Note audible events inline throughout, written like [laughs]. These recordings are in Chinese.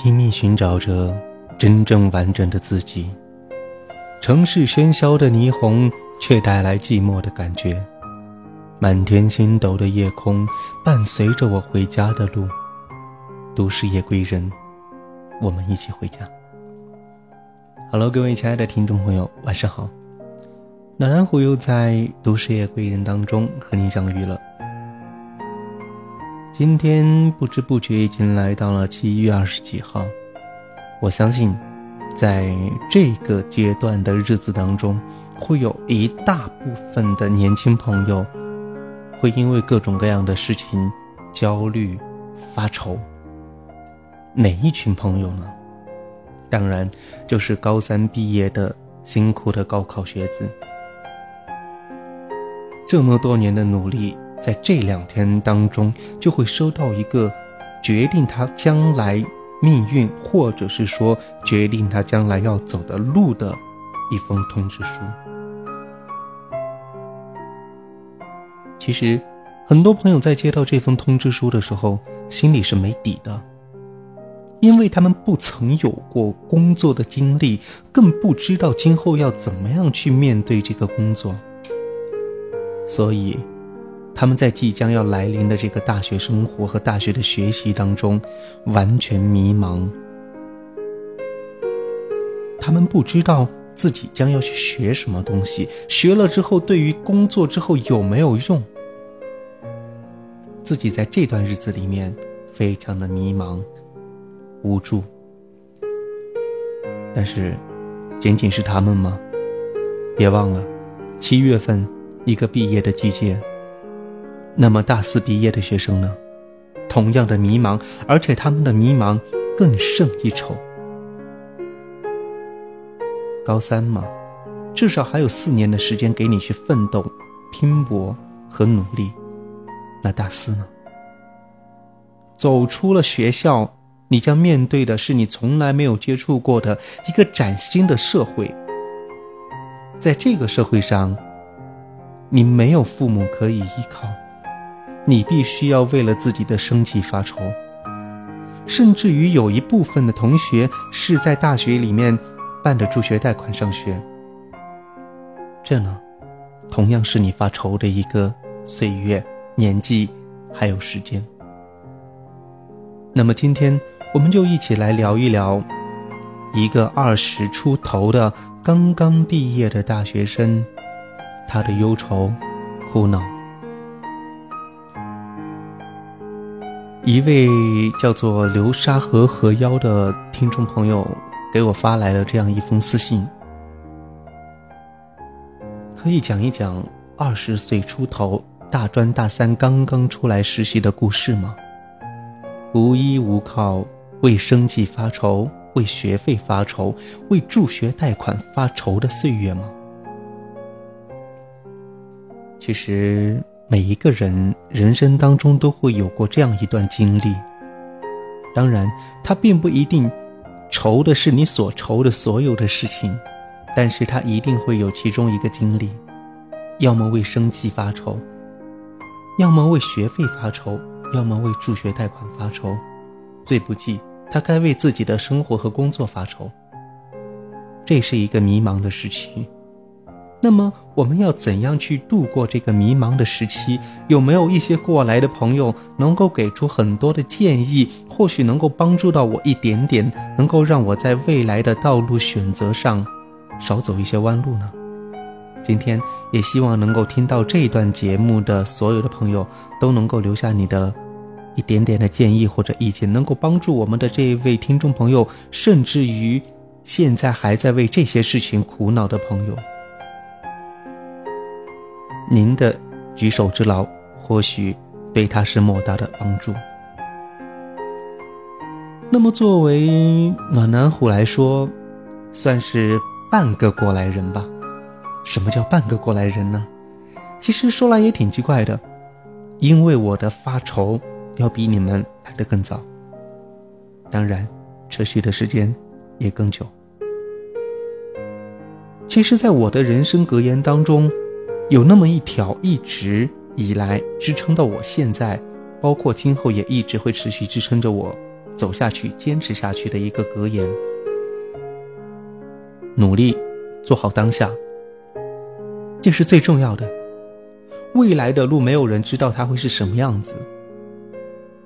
拼命寻找着真正完整的自己。城市喧嚣的霓虹，却带来寂寞的感觉。满天星斗的夜空，伴随着我回家的路。都市夜归人，我们一起回家。Hello，各位亲爱的听众朋友，晚上好。暖男虎又在都市夜归人当中和你相遇了。今天不知不觉已经来到了七月二十几号，我相信，在这个阶段的日子当中，会有一大部分的年轻朋友，会因为各种各样的事情焦虑、发愁。哪一群朋友呢？当然，就是高三毕业的辛苦的高考学子。这么多年的努力，在这两天当中，就会收到一个决定他将来命运，或者是说决定他将来要走的路的一封通知书。其实，很多朋友在接到这封通知书的时候，心里是没底的。因为他们不曾有过工作的经历，更不知道今后要怎么样去面对这个工作，所以他们在即将要来临的这个大学生活和大学的学习当中完全迷茫。他们不知道自己将要去学什么东西，学了之后对于工作之后有没有用，自己在这段日子里面非常的迷茫。无助，但是，仅仅是他们吗？别忘了，七月份一个毕业的季节。那么大四毕业的学生呢？同样的迷茫，而且他们的迷茫更胜一筹。高三嘛，至少还有四年的时间给你去奋斗、拼搏和努力。那大四呢？走出了学校。你将面对的是你从来没有接触过的一个崭新的社会，在这个社会上，你没有父母可以依靠，你必须要为了自己的生计发愁，甚至于有一部分的同学是在大学里面办着助学贷款上学，这呢，同样是你发愁的一个岁月、年纪还有时间。那么今天。我们就一起来聊一聊，一个二十出头的刚刚毕业的大学生，他的忧愁、苦恼。一位叫做流沙河河妖的听众朋友给我发来了这样一封私信，可以讲一讲二十岁出头、大专大三刚刚出来实习的故事吗？无依无靠。为生计发愁，为学费发愁，为助学贷款发愁的岁月吗？其实每一个人人生当中都会有过这样一段经历。当然，他并不一定愁的是你所愁的所有的事情，但是他一定会有其中一个经历，要么为生计发愁，要么为学费发愁，要么为助学贷款发愁，最不济。他该为自己的生活和工作发愁，这是一个迷茫的时期。那么，我们要怎样去度过这个迷茫的时期？有没有一些过来的朋友能够给出很多的建议？或许能够帮助到我一点点，能够让我在未来的道路选择上 [laughs] 少走一些弯路呢？今天也希望能够听到这一段节目的所有的朋友都能够留下你的。一点点的建议或者意见，能够帮助我们的这一位听众朋友，甚至于现在还在为这些事情苦恼的朋友，您的举手之劳，或许对他是莫大的帮助。那么，作为暖男虎来说，算是半个过来人吧。什么叫半个过来人呢？其实说来也挺奇怪的，因为我的发愁。要比你们来的更早，当然，持续的时间也更久。其实，在我的人生格言当中，有那么一条一直以来支撑到我现在，包括今后也一直会持续支撑着我走下去、坚持下去的一个格言。努力做好当下，这是最重要的。未来的路没有人知道它会是什么样子。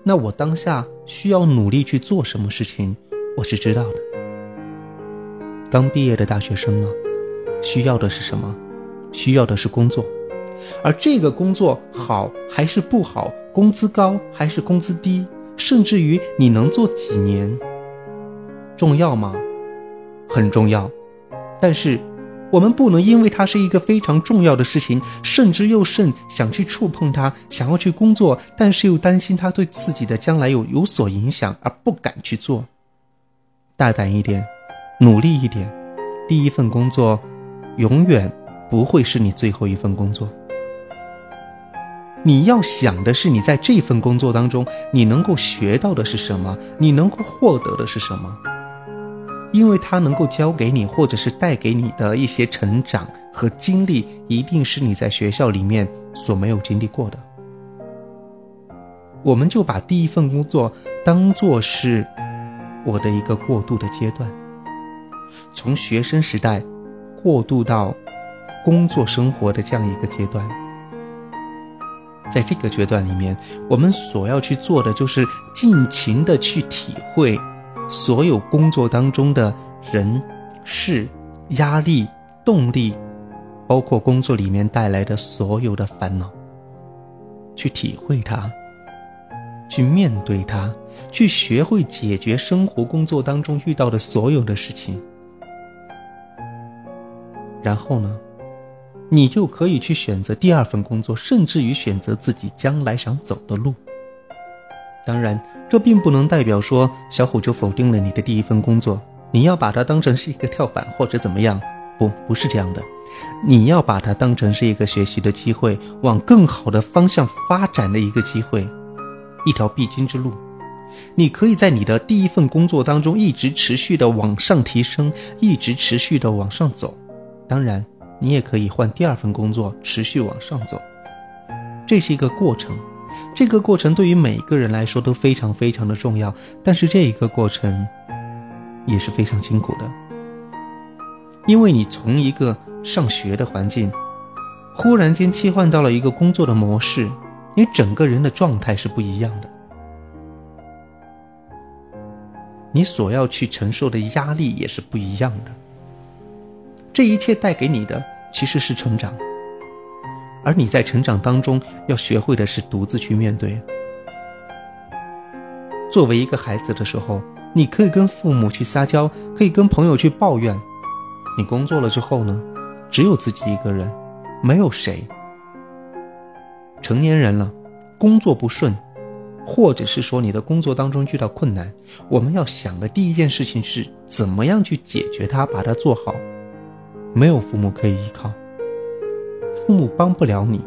那我当下需要努力去做什么事情，我是知道的。刚毕业的大学生吗？需要的是什么？需要的是工作。而这个工作好还是不好，工资高还是工资低，甚至于你能做几年，重要吗？很重要。但是，我们不能因为它是一个非常重要的事情，慎之又慎，想去触碰它，想要去工作，但是又担心它对自己的将来有有所影响而不敢去做。大胆一点，努力一点，第一份工作，永远不会是你最后一份工作。你要想的是，你在这份工作当中，你能够学到的是什么？你能够获得的是什么？因为它能够教给你，或者是带给你的一些成长和经历，一定是你在学校里面所没有经历过的。我们就把第一份工作当做是我的一个过渡的阶段，从学生时代过渡到工作生活的这样一个阶段。在这个阶段里面，我们所要去做的就是尽情的去体会所有工作当中的人、事、压力、动力，包括工作里面带来的所有的烦恼，去体会它，去面对它，去学会解决生活工作当中遇到的所有的事情。然后呢？你就可以去选择第二份工作，甚至于选择自己将来想走的路。当然，这并不能代表说小虎就否定了你的第一份工作，你要把它当成是一个跳板或者怎么样？不，不是这样的。你要把它当成是一个学习的机会，往更好的方向发展的一个机会，一条必经之路。你可以在你的第一份工作当中一直持续的往上提升，一直持续的往上走。当然。你也可以换第二份工作，持续往上走。这是一个过程，这个过程对于每一个人来说都非常非常的重要。但是这一个过程也是非常辛苦的，因为你从一个上学的环境，忽然间切换到了一个工作的模式，你整个人的状态是不一样的，你所要去承受的压力也是不一样的。这一切带给你的其实是成长，而你在成长当中要学会的是独自去面对。作为一个孩子的时候，你可以跟父母去撒娇，可以跟朋友去抱怨。你工作了之后呢，只有自己一个人，没有谁。成年人了，工作不顺，或者是说你的工作当中遇到困难，我们要想的第一件事情是怎么样去解决它，把它做好。没有父母可以依靠，父母帮不了你，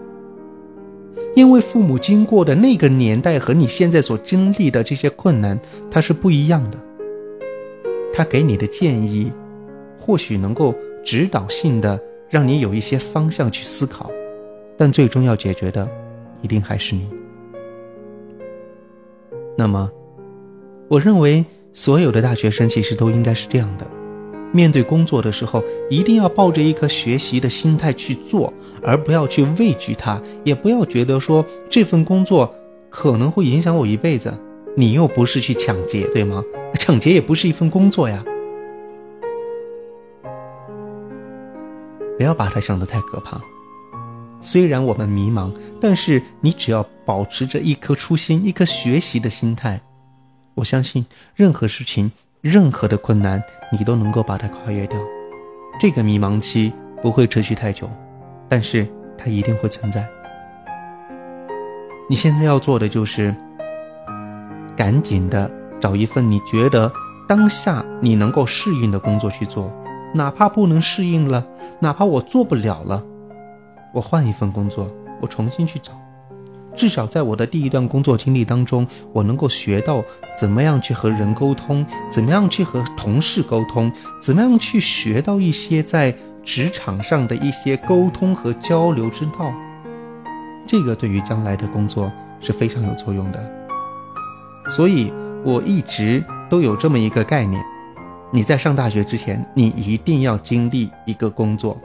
因为父母经过的那个年代和你现在所经历的这些困难，它是不一样的。他给你的建议，或许能够指导性的让你有一些方向去思考，但最终要解决的，一定还是你。那么，我认为所有的大学生其实都应该是这样的。面对工作的时候，一定要抱着一颗学习的心态去做，而不要去畏惧它，也不要觉得说这份工作可能会影响我一辈子。你又不是去抢劫，对吗？[laughs] 抢劫也不是一份工作呀。不要把它想得太可怕。虽然我们迷茫，但是你只要保持着一颗初心，一颗学习的心态，我相信任何事情。任何的困难，你都能够把它跨越掉。这个迷茫期不会持续太久，但是它一定会存在。你现在要做的就是，赶紧的找一份你觉得当下你能够适应的工作去做，哪怕不能适应了，哪怕我做不了了，我换一份工作，我重新去找。至少在我的第一段工作经历当中，我能够学到怎么样去和人沟通，怎么样去和同事沟通，怎么样去学到一些在职场上的一些沟通和交流之道。这个对于将来的工作是非常有作用的。所以，我一直都有这么一个概念：你在上大学之前，你一定要经历一个工作，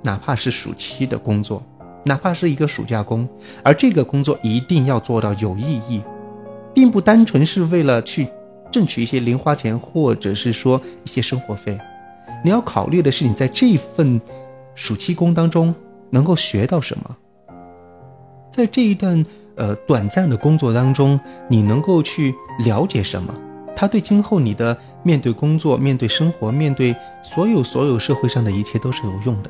哪怕是暑期的工作，哪怕是一个暑假工，而这个工作一定要做到有意义，并不单纯是为了去挣取一些零花钱，或者是说一些生活费。你要考虑的是，你在这份暑期工当中能够学到什么，在这一段。呃，短暂的工作当中，你能够去了解什么？它对今后你的面对工作、面对生活、面对所有所有社会上的一切都是有用的。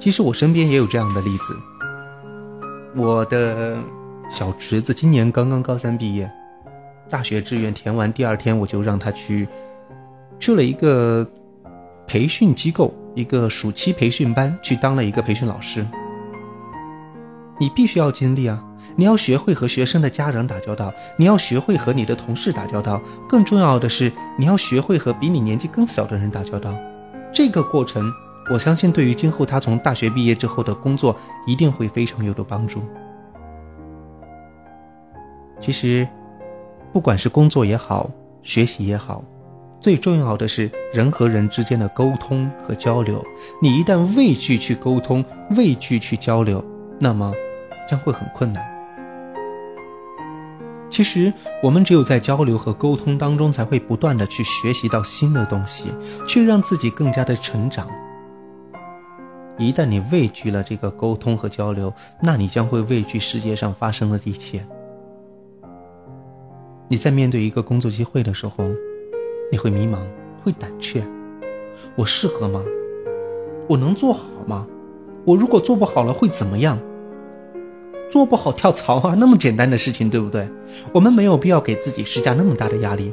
其实我身边也有这样的例子。我的小侄子今年刚刚高三毕业，大学志愿填完第二天，我就让他去去了一个培训机构，一个暑期培训班，去当了一个培训老师。你必须要经历啊！你要学会和学生的家长打交道，你要学会和你的同事打交道，更重要的是，你要学会和比你年纪更小的人打交道。这个过程，我相信对于今后他从大学毕业之后的工作，一定会非常有的帮助。其实，不管是工作也好，学习也好，最重要的是人和人之间的沟通和交流。你一旦畏惧去沟通，畏惧去交流，那么。将会很困难。其实，我们只有在交流和沟通当中，才会不断的去学习到新的东西，去让自己更加的成长。一旦你畏惧了这个沟通和交流，那你将会畏惧世界上发生的一切。你在面对一个工作机会的时候，你会迷茫，会胆怯。我适合吗？我能做好吗？我如果做不好了，会怎么样？做不好跳槽啊，那么简单的事情，对不对？我们没有必要给自己施加那么大的压力。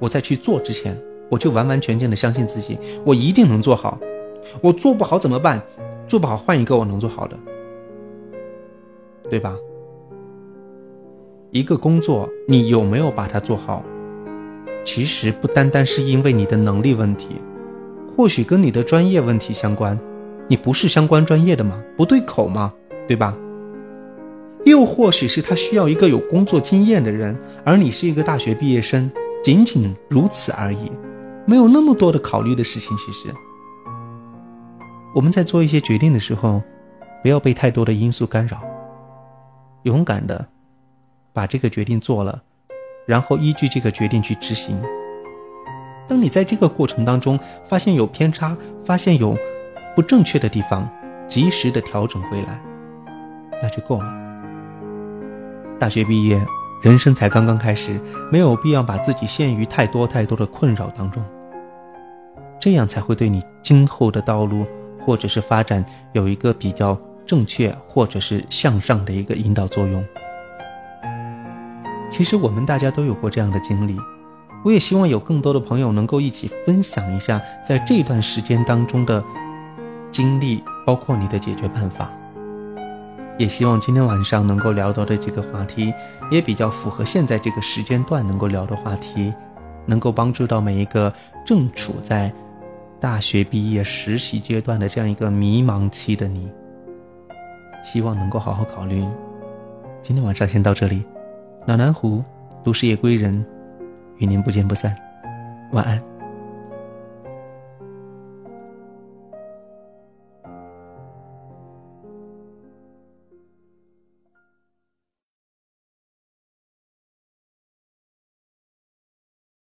我在去做之前，我就完完全全的相信自己，我一定能做好。我做不好怎么办？做不好换一个我能做好的，对吧？一个工作你有没有把它做好，其实不单单是因为你的能力问题，或许跟你的专业问题相关。你不是相关专业的吗？不对口吗？对吧？又或许是他需要一个有工作经验的人，而你是一个大学毕业生，仅仅如此而已，没有那么多的考虑的事情。其实，我们在做一些决定的时候，不要被太多的因素干扰，勇敢的把这个决定做了，然后依据这个决定去执行。当你在这个过程当中发现有偏差，发现有不正确的地方，及时的调整回来，那就够了。大学毕业，人生才刚刚开始，没有必要把自己陷于太多太多的困扰当中。这样才会对你今后的道路或者是发展有一个比较正确或者是向上的一个引导作用。其实我们大家都有过这样的经历，我也希望有更多的朋友能够一起分享一下在这段时间当中的经历，包括你的解决办法。也希望今天晚上能够聊到的这个话题，也比较符合现在这个时间段能够聊的话题，能够帮助到每一个正处在大学毕业实习阶段的这样一个迷茫期的你。希望能够好好考虑。今天晚上先到这里，暖南湖，都市夜归人，与您不见不散，晚安。